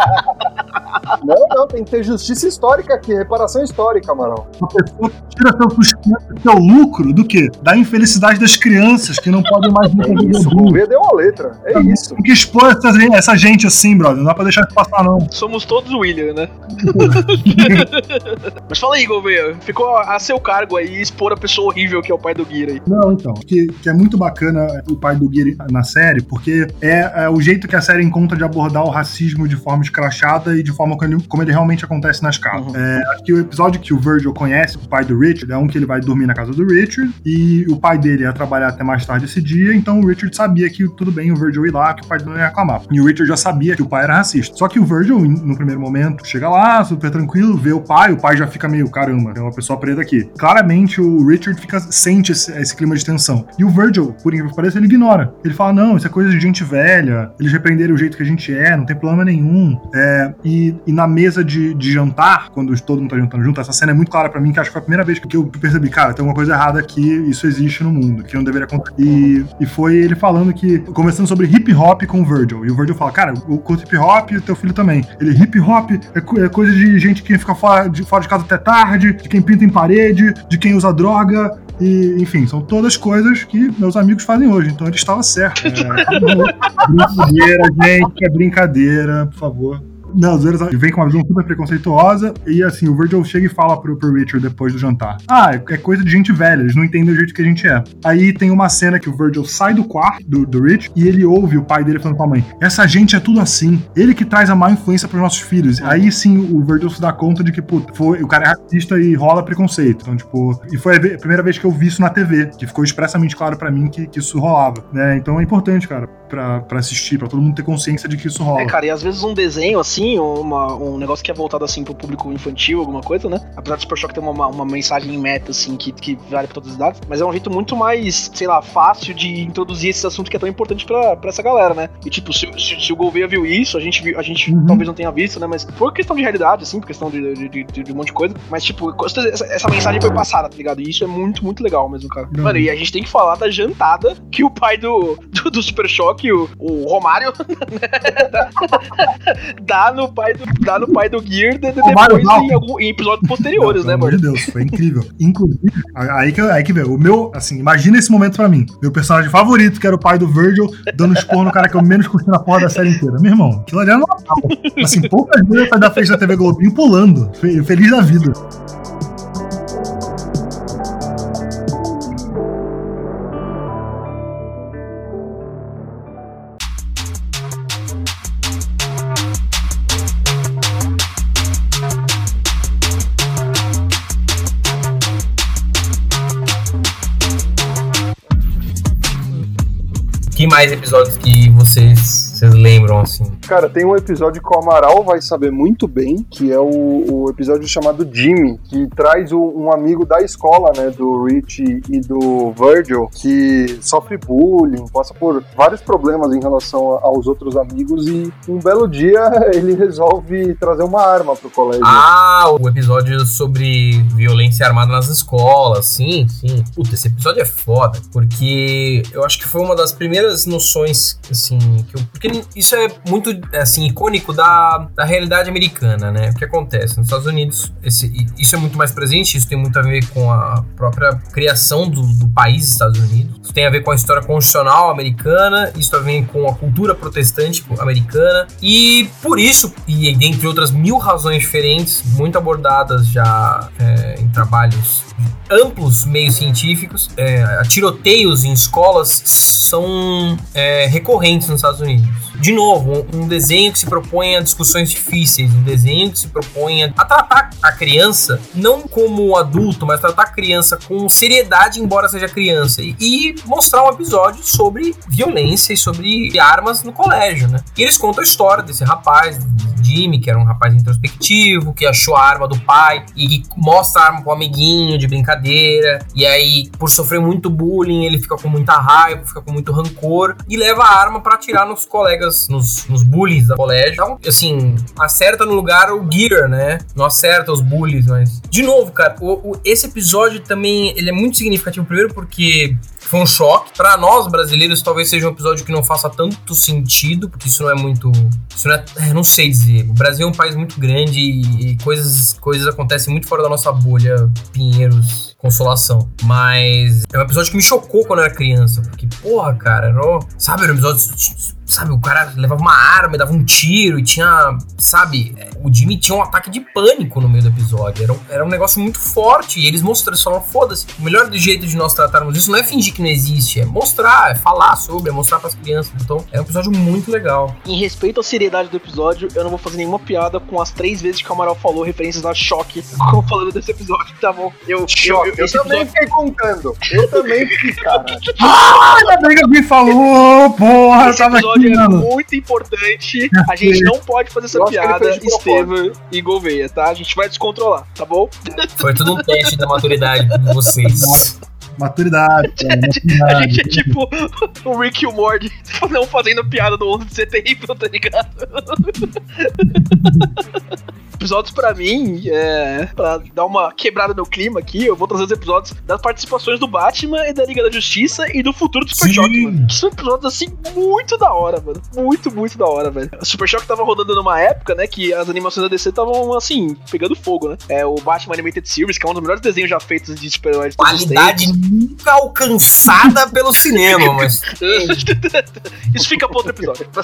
Não, não, tem que ter justiça histórica aqui, reparação histórica, Amaral. uma pessoa tira seu sustento, seu lucro, do quê? Da infelicidade das crianças que não podem mais É isso, adulto. Gouveia deu a letra. É isso. Tem que expor essa, essa gente assim, brother. Não dá pra deixar isso passar, não. Somos todos o William, né? Mas fala aí, Gouveia. Ficou a seu cargo aí expor a pessoa horrível que é o pai do Guira aí. Não, então. Que, que é muito bacana o pai do Geary na série, porque é, é o jeito que a série encontra de abordar o racismo de forma escrachada e de forma ele, como ele realmente acontece nas casas. Uhum. É, que o episódio que o Virgil conhece, o pai do Richard, é um que ele vai dormir na casa do Richard e o pai dele ia trabalhar até mais tarde esse dia, então o Richard sabia que tudo bem o Virgil ir lá, que o pai dele não ia reclamar. E o Richard já sabia que o pai era racista. Só que o Virgil, no primeiro momento, chega lá, super tranquilo, vê o pai, o pai já fica meio, caramba, tem uma pessoa preta aqui. Claramente o Richard fica, sente esse, esse clima de tensão. E o Virgil, por incrível que pareça, ele ignora. Ele fala, não, isso é coisa de gente velha, eles repreenderam o jeito que a gente é, não tem problema nenhum. É, e, e na mesa de, de jantar, quando todo mundo tá jantando junto, essa cena é muito clara pra mim, que acho que foi a primeira vez que eu percebi, cara, tem alguma coisa errada aqui, isso existe no mundo, que não deveria acontecer. E, e foi ele falando que, conversando sobre hip hop com o Virgil. E o Virgil fala, cara, eu curto hip hop e o teu filho também. Ele, hip hop é, é coisa de gente que fica fora de, fora de casa até tarde, de quem pinta em parede, de quem usa droga. E, enfim, são todas coisas que meus amigos fazem hoje. Então ele estava certo. É, brincadeira, gente, é brincadeira, por favor. Não, ele vem com uma visão super preconceituosa e assim, o Virgil chega e fala pro, pro Richard depois do jantar. Ah, é coisa de gente velha, eles não entendem o jeito que a gente é. Aí tem uma cena que o Virgil sai do quarto do, do Rich e ele ouve o pai dele falando com a mãe: Essa gente é tudo assim. Ele que traz a má influência pros nossos filhos. Aí sim o Virgil se dá conta de que, puta, foi, o cara é racista e rola preconceito. Então, tipo, e foi a a primeira vez que eu vi isso na TV, que ficou expressamente claro pra mim que, que isso rolava. Né? Então é importante, cara, pra, pra assistir, pra todo mundo ter consciência de que isso rola. É, cara, e às vezes um desenho assim, uma- um negócio que é voltado assim pro público infantil, alguma coisa, né? Apesar do Super Shock ter uma, uma, mensagem em meta, assim, que, que vale pra todas as idades, mas é um jeito muito mais, sei lá, fácil de introduzir esse assunto que é tão importante pra, pra essa galera, né? E tipo, se, se, se o Gouveia viu isso, a gente, viu, a gente Uhum. talvez não tenha visto, né? Mas por questão de realidade, assim, por questão de, de, de, de um monte de coisa, mas tipo, essa, essa mensagem foi passada, tá ligado? E isso é muito, muito legal mesmo, cara. Não. Mano, e a gente tem que falar da jantada que o pai do, do, do Super Choque, o, o Romário, dá no pai do, dá no pai do Gear de, de- Romário depois em, algum, em episódios posteriores, Não, né, amor de Deus, foi incrível. Inclusive, aí que, aí que vê, o meu, assim, imagina esse momento pra mim. Meu personagem favorito, que era o pai do Virgil, dando esporro no cara que eu menos curti na porra da série inteira. Meu irmão, aquilo ali era normal. Assim, poucas vezes eu saí da frente da TV Globinho pulando, fe- feliz da vida. Mais episódios que vocês, vocês lembram, assim? Cara, tem um episódio que o Amaral vai saber muito bem, que é o, o episódio chamado Jimmy, que traz o- um amigo da escola, né, do Rich e do Virgil, que sofre bullying, passa por vários problemas em relação aos outros amigos e um belo dia ele resolve trazer uma arma pro colégio. Ah, o episódio sobre violência armada nas escolas. Sim, sim. Puta, esse episódio é foda. Porque eu acho que foi uma das primeiras noções, assim, que eu. Porque isso é muito, assim, icônico da, da realidade americana, né? O que acontece? Nos Estados Unidos, esse, isso é muito mais presente, isso tem muito a ver com a própria criação do, do país, Estados Unidos. Isso tem a ver com a história constitucional americana, isso tem a ver com a cultura protestante americana. E por isso, e dentre outras mil razões diferentes, muito abordadas já é, em trabalhos amplos meios científicos, é, tiroteios em escolas são é, recorrentes nos Estados Unidos. De novo, um, desenho que se propõe a discussões difíceis, um desenho que se propõe a, tratar a criança não como adulto, mas tratar a criança com seriedade, embora seja criança, e, e mostrar um episódio sobre violência e sobre armas no colégio, né? E eles contam a história desse rapaz, Jimmy, que era um rapaz introspectivo, que achou a arma do pai e mostra a arma pro amiguinho de brincadeira. E aí, por sofrer muito bullying, ele fica com muita raiva, fica com muito rancor e leva a arma pra atirar nos colegas, nos, nos bullies da colégio. Então, assim, acerta no lugar o Gear, né? Não acerta os bullies, mas. De novo, cara, o- o- esse episódio também ele é muito significativo. Primeiro, porque foi um choque. Pra nós brasileiros, talvez seja um episódio que não faça tanto sentido, porque isso não é muito. Isso não é. é, não sei dizer. O Brasil é um país muito grande e, e coisas, coisas acontecem muito fora da nossa bolha, Pinheiros, Consolação. Mas é um episódio que me chocou quando eu era criança. Porque, porra, cara, um- sabe, era um episódio. Sabe, o cara levava uma arma e dava um tiro e tinha. Sabe, o Jimmy tinha um ataque de pânico no meio do episódio. Era um, era um negócio muito forte. E eles mostraram, falaram, foda-se. O melhor jeito de nós tratarmos isso não é fingir que não existe, é mostrar, é falar sobre, é mostrar pras crianças. Então, é um episódio muito legal. Em respeito à seriedade do episódio, eu não vou fazer nenhuma piada com as três vezes que o Amaral falou referências a choque como falando desse episódio, tá bom? Eu, Choque. Eu, esse também episódio- fiquei contando. Eu também fiquei, cara. Ainda bem que alguém falou, porra, eu Esse tava episódio aqui, é mano. muito importante. A gente não pode fazer essa Eu piada, Estevam e Gouveia, tá? A gente vai descontrolar, tá bom? Foi tudo um teste da maturidade de vocês. Maturidade, cara, A maturidade. gente é tipo o Rick e o Morty não fazendo piada do 11 de setembro, tá ligado? Episódios pra mim, é, pra dar uma quebrada no clima aqui, eu vou trazer os episódios das participações do Batman e da Liga da Justiça e do futuro do Super. Choque, mano. Que são episódios assim muito da hora, mano. Muito, muito da hora, velho. O Super Choque tava rodando numa época, né, que as animações da DC estavam assim, pegando fogo, né? É o Batman Animated Series, que é um dos melhores desenhos já feitos de super-heróis Qualidade nunca alcançada pelo cinema, mas Isso fica pra outro episódio.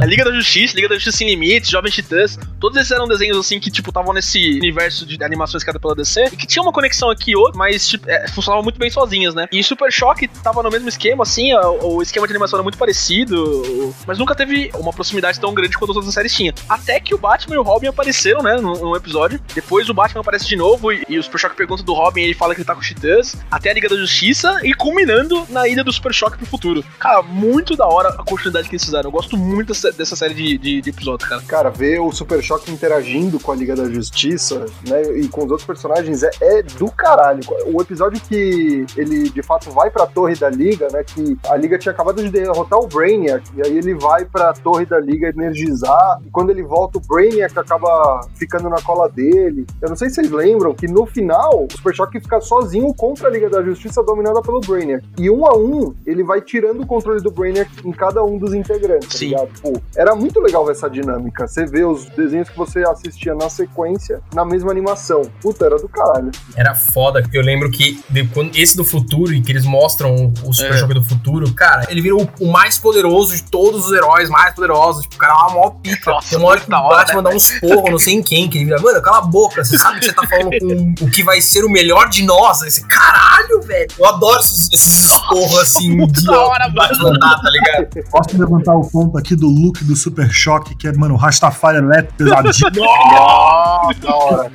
a Liga da Justiça, Liga da Justiça Sem Limites, Jovem Titãs, todos esses eram desenhos assim que, tipo, estavam nesse universo de animações criadas pela DC e que tinha uma conexão aqui e outra, mas tipo, é, funcionavam muito bem sozinhas, né? E Super Choque tava no mesmo esquema, assim, o, o esquema de animação era muito parecido, mas nunca teve uma proximidade tão grande quanto as outras séries tinham. Até que o Batman e o Robin apareceram, né, num, num episódio. Depois o Batman aparece de novo e, e o Super Choque pergunta do Robin ele fala que ele tá com Titãs, até a Liga da Justiça e culminando na ida do Super Choque pro futuro. Cara, muito da hora a continuidade que eles fizeram. Eu gosto muito dessa, dessa série de, de, de episódios, cara. Cara, ver o Super Choque interagindo com a Liga da Justiça, né, e com os outros personagens é, é do caralho. O episódio que ele de fato vai pra torre da Liga, né, que a Liga tinha acabado de derrotar o Brainiac, e aí ele vai pra torre da Liga energizar, e quando ele volta, o Brainiac acaba ficando na cola dele. Eu não sei se vocês lembram que no final, o Super Choque fica sozinho contra a Liga da Justiça dominada pelo Brainiac. E um a um, ele vai tirando o controle do Brainiac em cada um dos integrantes, tá Sim. ligado? Pô, era muito legal ver essa dinâmica. Você vê os desenhos que você assistia na sequência, na mesma animação. Puta, era do caralho. era foda. Eu lembro que de- quando- esse do futuro, e que eles mostram o Super É. Choque do futuro, cara, ele virou o, o mais poderoso de todos os heróis, mais poderosos. Tipo, o cara é uma maior pica. Nossa, Tem uma hora que o hora, Batman né, dá uns porros, não sei em quem, que ele vira, mano, cala a boca, você sabe que você tá falando com o que vai ser o melhor de nós. Esse caralho, velho. Eu adoro esses, esses esporros assim, muito da hora, Batman tá ligado? Posso levantar o ponto aqui do look do Super Choque, que é, mano, Rastafari elétrico pesadinho. Ah, da hora.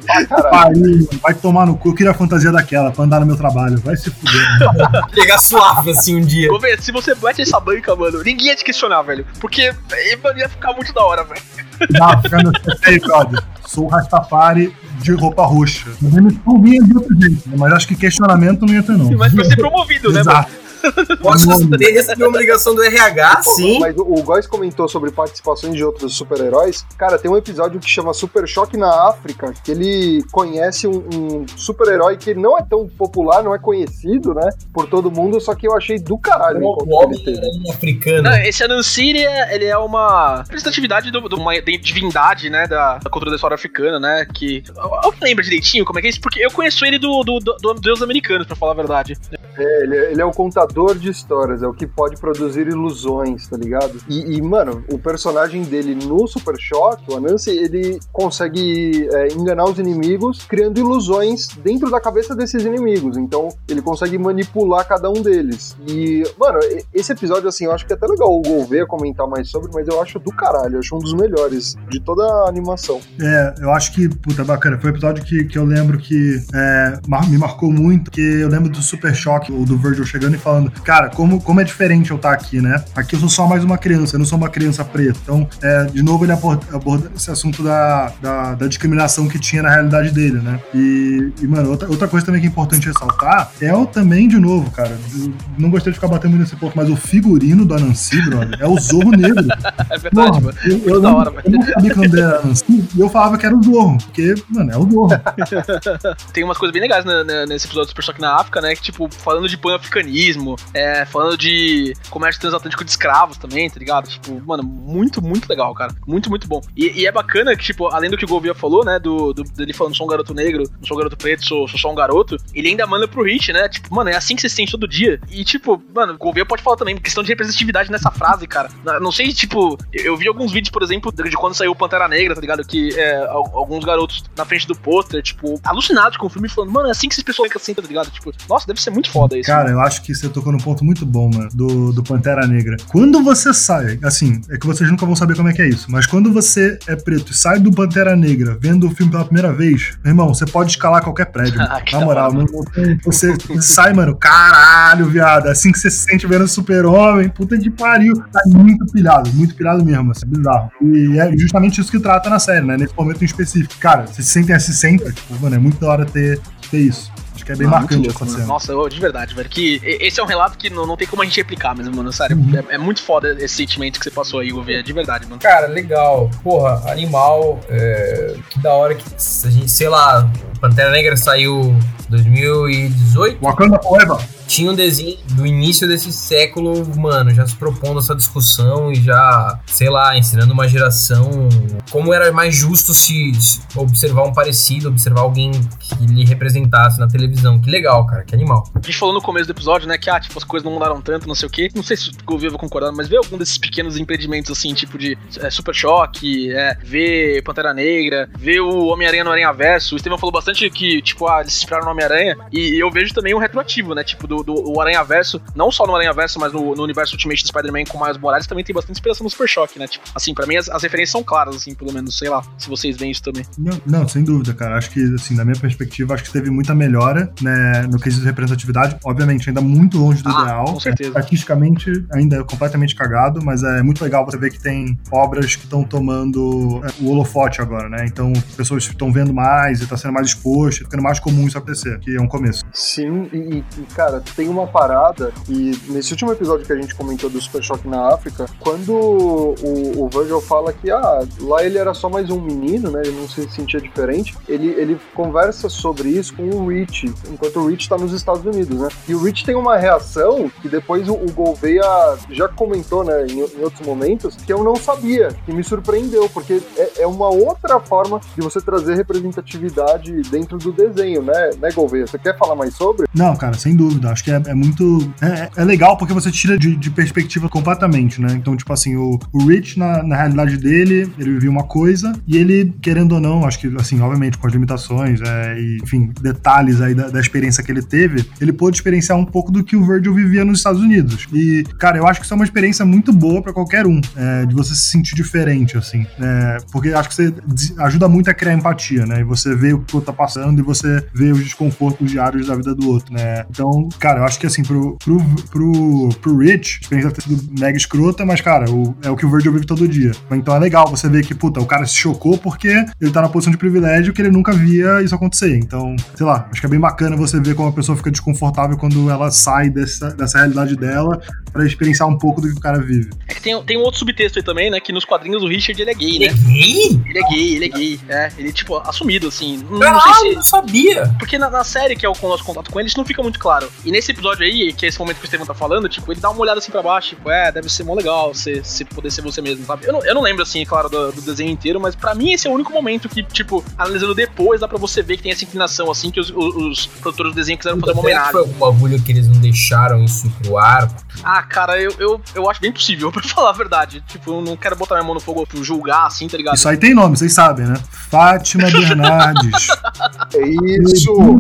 Vai tomar no cu. Eu queria a fantasia daquela pra andar no meu trabalho. Vai se fuder. Pegar suave assim um dia. Gouveia, se você bate essa banca, mano, ninguém ia te questionar, velho. Porque eh, mano, ia ficar muito da hora, velho. Dá, fica no aí, brother. Sou o Rastafari de roupa roxa. Mas ele de outro jeito, né? mas acho que questionamento não ia ter, não. Mas pra ser promovido, né, mano? Posso ter receber uma ligação do RH, Pô, sim. Mas o, o Góis comentou sobre participações de outros super-heróis. Cara, tem um episódio que chama Super Choque na África, que ele conhece um, um super-herói que não é tão popular, não é conhecido, né? Por todo mundo, só que eu achei do caralho o homem é africano. Não, esse Anansiri, ele é uma representatividade de uma divindade, né, da, da cultura da história africana, né, que... Eu, eu lembro direitinho como é que é isso, porque eu conheço ele do, do, do, do Deus Americanos, pra falar a verdade. É, ele, é- ele é o contador de histórias, é o que pode produzir ilusões, tá ligado? E, e, mano, o personagem dele no Super Choque, o Anansi, ele consegue é, enganar os inimigos criando ilusões dentro da cabeça desses inimigos. Então, ele consegue manipular cada um deles. E, mano, esse episódio, assim, eu acho que é até legal o Gouveia comentar mais sobre, mas eu acho do caralho, eu acho um dos melhores de toda a animação. É, eu acho que, puta, bacana. Foi um episódio que, que eu lembro que é, me marcou muito, que eu lembro do Super Choque, ou do Virgil chegando e falando, cara, como, como é diferente eu estar aqui, né? Aqui eu sou só mais uma criança, eu não sou uma criança preta. Então, é, de novo, ele aborda, aborda esse assunto da, da, da discriminação que tinha na realidade dele, né? E, e, mano, outra, outra coisa também que é importante ressaltar é o também, de novo, cara, não gostei de ficar batendo muito nesse ponto, mas o figurino do Anansi, brother, é o Zorro Negro. É verdade, mano. eu, eu não, hora, velho. eu não sabia que o nome dele era Nancy e eu falava que era o Zorro, porque, mano, é o Zorro. Tem umas coisas bem legais né, nesse episódio do Super Choque na África, né, que, tipo, falando de pan-africanismo, é, falando de comércio transatlântico de escravos também, tá ligado? Tipo, mano, muito, muito legal, cara. Muito, muito bom. E, e é bacana que, tipo, além do que o Gouveia falou, né, do, do- dele falando sou um garoto negro, não sou um garoto preto, sou, sou só um garoto, ele ainda manda pro Hit, né, tipo, mano, é assim que você se sente todo dia. E, tipo, mano, o Gouveia pode falar também, questão de representatividade nessa frase, cara. Não sei, tipo, eu vi alguns vídeos, por exemplo, de quando saiu o Pantera Negra, tá ligado? Que é, al- alguns garotos na frente do pôster, tipo, alucinados com o filme, falando, mano, é assim que esses pessoas ficam assim, tá ligado? Tipo, nossa, deve ser muito foda isso. Cara, eu acho que você tocou num ponto muito bom, mano, do, do Pantera Negra. Quando você sai, assim, é que vocês nunca vão saber como é que é isso, mas quando você é preto e sai do Pantera Negra vendo o filme pela primeira vez, meu irmão, você pode escalar qualquer prédio. mano. Ah, Na moral, tem- você sai, mano, caralho, viado. É assim que você se sente vendo Super-Homem, puta de pariu. Tá muito pilhado, muito pilhado mesmo, assim, bizarro. E é justamente isso que trata na série, né? Nesse momento em específico. Cara, vocês se sentem assim sempre, tipo, mano, é muito da hora ter, ter isso. Acho que é bem Ah, marcante muito essa louco, cena. Nossa, eu- de verdade, velho. Que esse é um relato que não, não tem como a gente replicar mesmo, mano. Sério, Uhum. é, é muito foda esse sentimento que você passou aí, Gouveia, de verdade, mano. Cara, legal. Porra, animal. é, que da hora que. A gente, sei lá, Pantera Negra saiu 2018. Wakanda Forever. Tinha um desenho do início desse século, mano, já se propondo essa discussão e já, sei lá, ensinando uma geração como era mais justo se, se observar um parecido, observar alguém que lhe representasse na televisão. Que legal, cara, que animal. A gente falou no começo do episódio, né, que ah, tipo, as coisas não mudaram tanto, não sei o quê. Não sei se o Gouveia vai concordar, mas ver algum desses pequenos impedimentos, assim, tipo de é, Super Choque, é, ver Pantera Negra, ver o Homem-Aranha no Aranha Verso. O Steven falou bastante que, tipo, ah, eles inspiraram no Homem-Aranha. E eu vejo também um retroativo, né, tipo, do, do o Aranha Verso, não só no Aranha Verso, mas no, no universo Ultimate do Spider-Man com Miles Morales também tem bastante inspiração no Super Choque, né? Tipo, assim, pra mim as, as referências são claras, assim, pelo menos, sei lá, se vocês veem isso também. Não, não, sem dúvida, cara. Acho que, assim, da minha perspectiva, acho que teve muita melhora, né, no quesito de representatividade. Obviamente, ainda muito longe do Ah, ideal. com certeza. Artisticamente, ainda é completamente cagado, mas é muito legal você ver que tem obras que estão tomando é, o holofote agora, né? Então, pessoas estão vendo mais e tá sendo mais exposto, ficando mais comum isso acontecer, que é um começo. Sim, e, e, cara, tem uma parada, e nesse último episódio que a gente comentou do Super Choque na África, quando o, o Virgil fala que ah, lá ele era só mais um menino, né? Ele não se sentia diferente, ele, ele conversa sobre isso com o Rich, enquanto o Rich tá nos Estados Unidos, né? E o Rich tem uma reação que depois o, o Gouveia já comentou, né, em, em outros momentos, que eu não sabia, que me surpreendeu, porque é, é uma outra forma de você trazer representatividade dentro do desenho, né, né, Gouveia? Você quer falar mais sobre? Não, cara, sem dúvida. Acho que é, é muito. É, é legal porque você tira de, de perspectiva completamente, né? Então, tipo assim, o, o Rich, na, na realidade dele, ele vivia uma coisa e ele, querendo ou não, acho que, assim, obviamente, com as limitações, é, e, enfim, detalhes aí da, da experiência que ele teve, ele pôde experienciar um pouco do que o Virgil vivia nos Estados Unidos. E, cara, eu acho que isso é uma experiência muito boa para qualquer um, é, de você se sentir diferente, assim. É, porque acho que você ajuda muito a criar empatia, né? E você vê o que o outro tá passando e você vê os desconfortos diários da vida do outro, né? Então, cara, eu acho que assim, pro, pro, pro, pro Rich, a experiência ter sido mega escrota, mas, cara, o, é o que o Virgil vive todo dia. Então é legal você ver que, puta, o cara se chocou porque ele tá na posição de privilégio que ele nunca via isso acontecer. Então, sei lá, acho que é bem bacana você ver como a pessoa fica desconfortável quando ela sai dessa, dessa realidade dela para experienciar um pouco do que o cara vive. É que tem, tem um outro subtexto aí também, né? Que nos quadrinhos o Richard ele é gay, né? Ele é gay? Ele é gay, ele é gay. É, ele, tipo, assumido, assim. Não, não sei se. não sabia. Porque na, na série, que é o nosso contato com ele, isso não fica muito claro. E nesse episódio aí, que é esse momento que o Steven tá falando, tipo, ele dá uma olhada assim pra baixo, tipo, é, deve ser mó legal você, você poder ser você mesmo, sabe? Eu não, eu não lembro, assim, claro, do, do desenho inteiro, mas pra mim esse é o único momento que, tipo, analisando depois, dá pra você ver que tem essa inclinação, assim, que os, os, os produtores do desenho quiseram fazer uma Será que homenagem. foi algum bagulho que eles não deixaram isso pro ar? Ah, cara, eu, eu, eu acho bem possível, pra falar a verdade. Tipo, eu não quero botar minha mão no fogo pra julgar, assim, tá ligado? Isso aí tem nome, vocês sabem, né? Fátima Bernardes. É isso!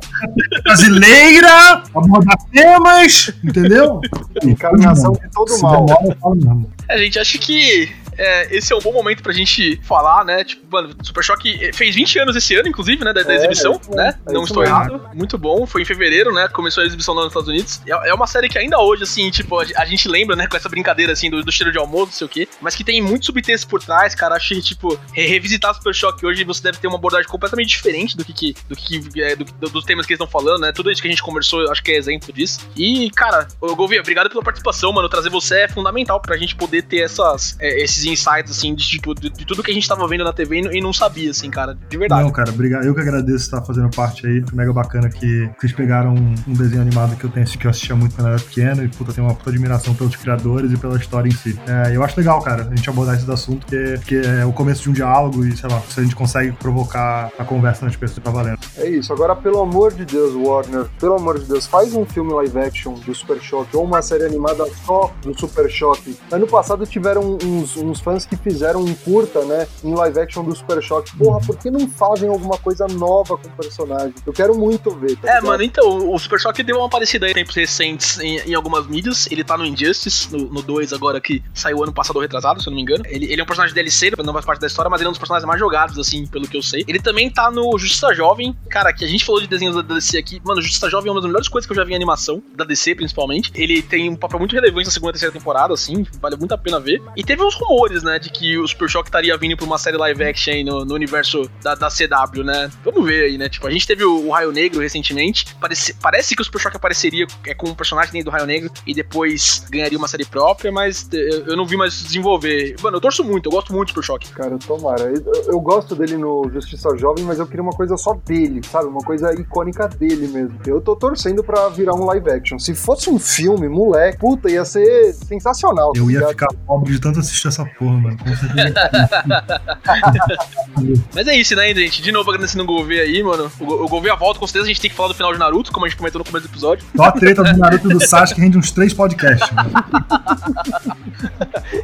Brasileira, abordar temas, entendeu? Encarnação de todo Se mal. demora, eu falo mesmo. É, gente, acho que é, esse é um bom momento pra gente falar, né? Tipo, mano, Super Choque fez 20 anos esse ano, inclusive, né? Da, da É, exibição, é né? é Não estou mesmo. errado. Muito bom. Foi em fevereiro, né? Começou a exibição lá nos Estados Unidos. É, é uma série que ainda hoje, assim, tipo, a, a gente lembra, né? Com essa brincadeira, assim, do, do cheiro de almoço, não sei o quê. Mas que tem muito subtexto por trás, cara. Acho que, tipo, re- revisitar Super Choque hoje você deve ter uma abordagem completamente diferente do que, que- do que é, do- do- dos temas que eles estão falando, né? Tudo isso que a gente conversou, eu acho que é exemplo disso. E, cara, ô, Gouveia, obrigado pela participação, mano. Trazer você é fundamental pra gente poder ter essas, é, esses insights, assim, de, tipo, de, de tudo que a gente tava vendo na TV e, não- e não sabia, assim, cara. De verdade. Não, cara, obrigado. Eu que agradeço estar fazendo parte aí. Foi mega bacana que vocês pegaram um, um desenho animado que eu tenho que eu assistia muito quando eu era pequeno e, puta, tenho uma puta admiração pelos criadores e pela história em si. É, eu acho legal, cara, a gente abordar esses assuntos, porque, porque é o começo de um diálogo e, sei lá, se a gente consegue provocar a conversa nas pessoas, tá valendo. É isso. Agora, pelo amor de Deus, Warner, pelo amor de Deus, faz um filme live action do Super Choque ou uma série animada só do Super Choque. Ano passado tiveram uns, uns fãs que fizeram um curta, né, em live action do Super Choque. Porra, por que não fazem alguma coisa nova com o personagem? Eu quero muito ver. tá É, ligado? mano, então, o Super Choque deu uma aparecida aí em tempos recentes em, em algumas mídias. Ele tá no Injustice, no 2 agora, que saiu ano passado retrasado, se eu não me engano. Ele, ele é um personagem DLC, não faz parte da história, mas ele é um dos personagens mais jogados, assim, pelo que eu sei. Ele também tá no Justiça Jovem. Cara, que a gente falou de desenhos da DC aqui. Mano, Justiça Jovem é uma das melhores coisas que eu já vi em animação, da DC principalmente. Ele tem um papel muito relevante na segunda e terceira temporada, assim, vale muito a pena ver. E teve uns rumores, né, de que o Super Choque estaria vindo pra uma série live action aí no, no universo da, da CW, né? Vamos ver aí, né? Tipo, a gente teve o, o Raio Negro recentemente. Parece, parece que o Super Choque apareceria é, com um personagem do Raio Negro e depois ganharia uma série própria, mas eh, eu não vi mais desenvolver. Mano, eu torço muito, eu gosto muito do Super Choque. Cara, tomara. Eu, eu gosto dele no Justiça Jovem, mas eu queria uma coisa só dele, sabe? Uma coisa icônica dele mesmo. Eu tô torcendo pra virar um live action. Se fosse um filme, moleque, puta, ia ser sensacional. tá Eu ia ligado? ficar pobre de tanto assistir essa porra, mano. Com certeza. Mas é isso, né, gente? De novo agradecendo o Gouveia aí, mano. O, o Gouveia volta, com certeza a gente tem que falar do final de Naruto, como a gente comentou no começo do episódio. Só a treta do Naruto e do Sasuke rende uns três podcasts, mano.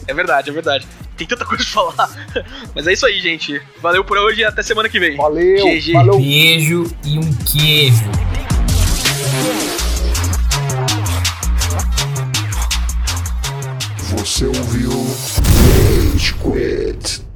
É verdade, é verdade. Tem tanta coisa pra falar. Mas é isso aí, gente. Valeu por hoje e até semana que vem. Valeu, GG. valeu. Beijo e um queijo. Você ouviu Rage Quit.